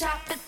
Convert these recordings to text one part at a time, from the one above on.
chop it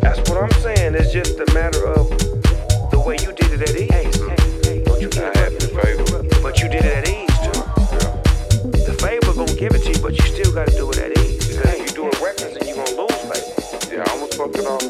That's what I'm saying. It's just a matter of the way you did it at ease. Hey, hey, hey. Don't you But you did it at ease, too. Yeah. The favor gonna give it to you, but you still gotta do it at ease. Because if you do it reckless, then you gonna lose baby. Yeah, I almost fucked it off.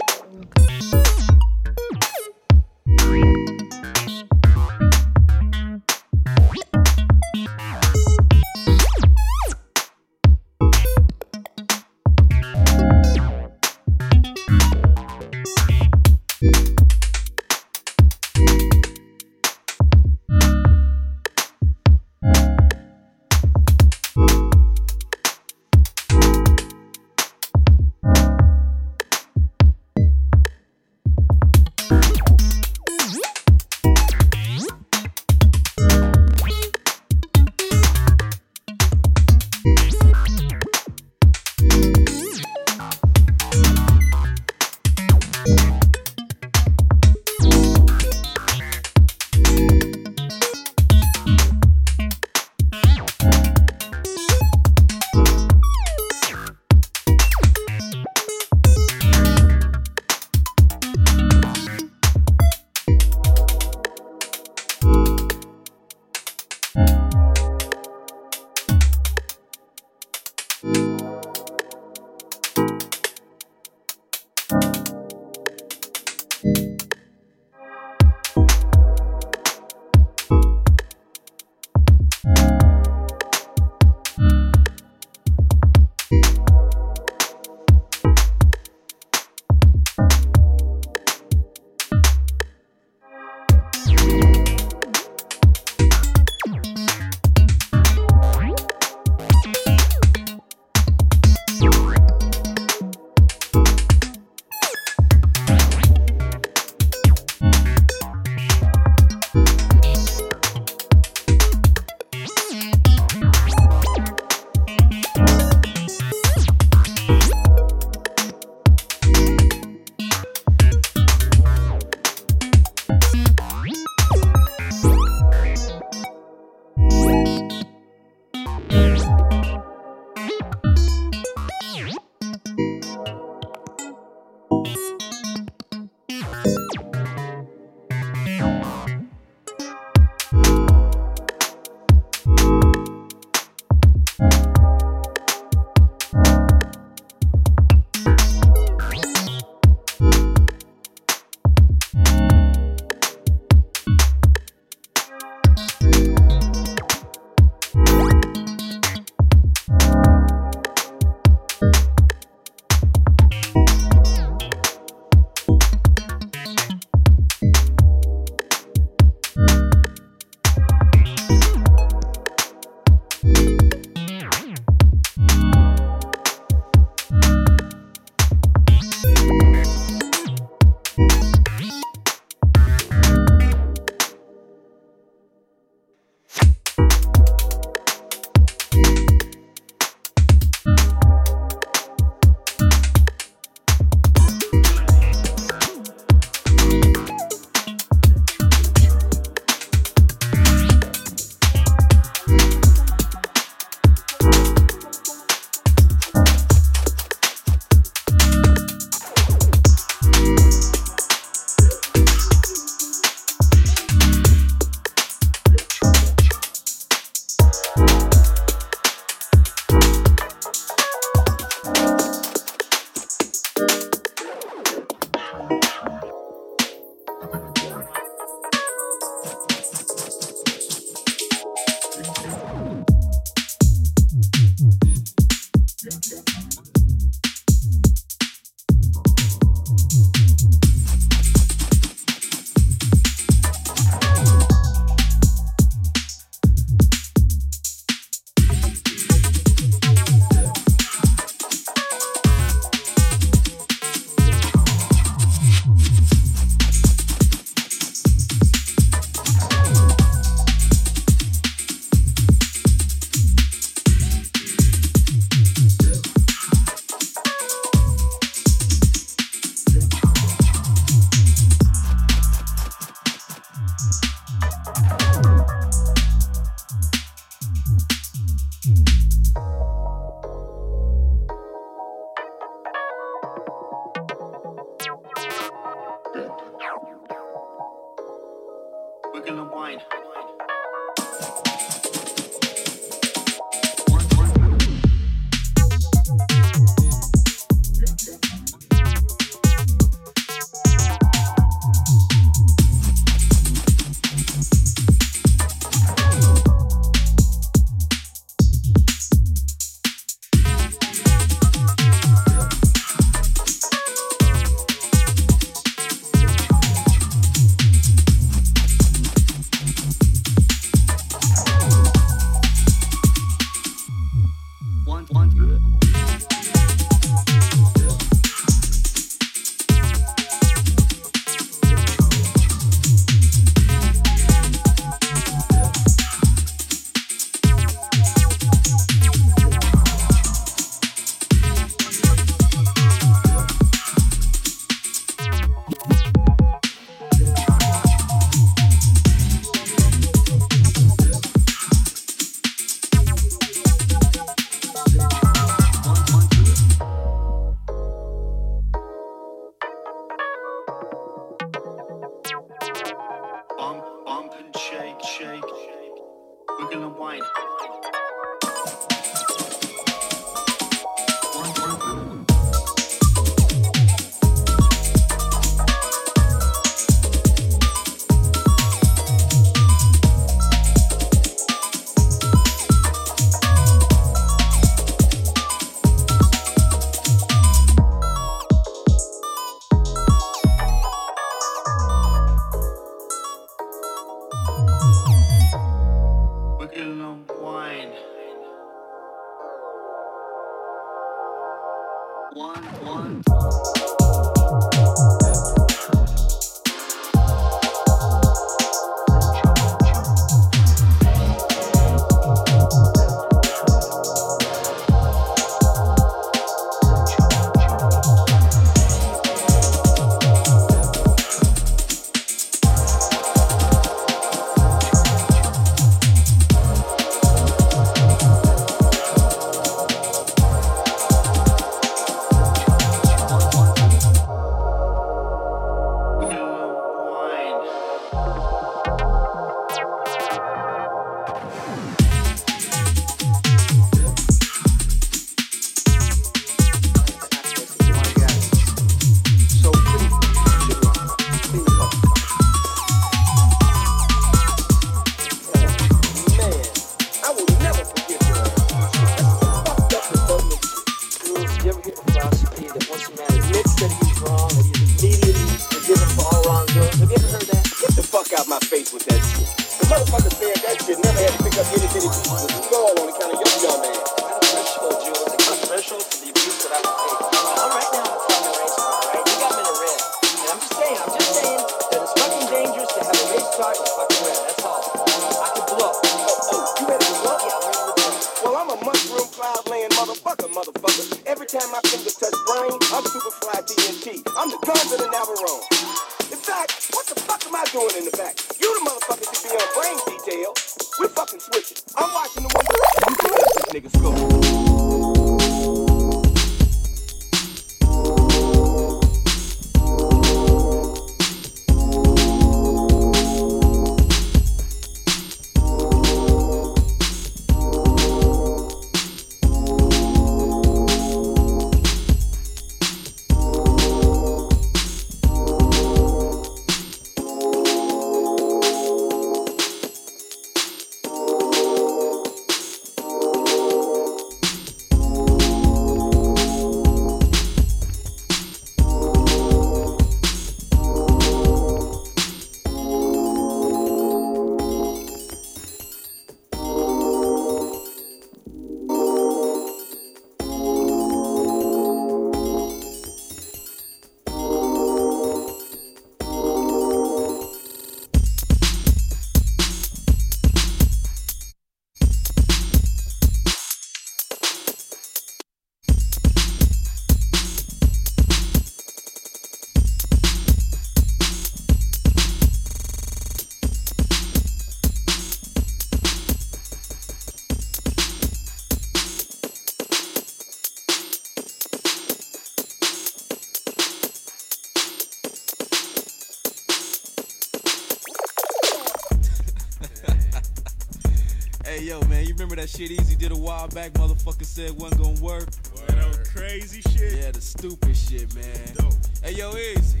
That shit Easy did a while back? Motherfucker said wasn't gonna work. Man, that was crazy shit. Yeah, the stupid shit, man. Dope. Hey yo, Easy.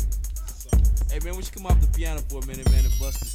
Hey man, we you come off the piano for a minute, man, and bust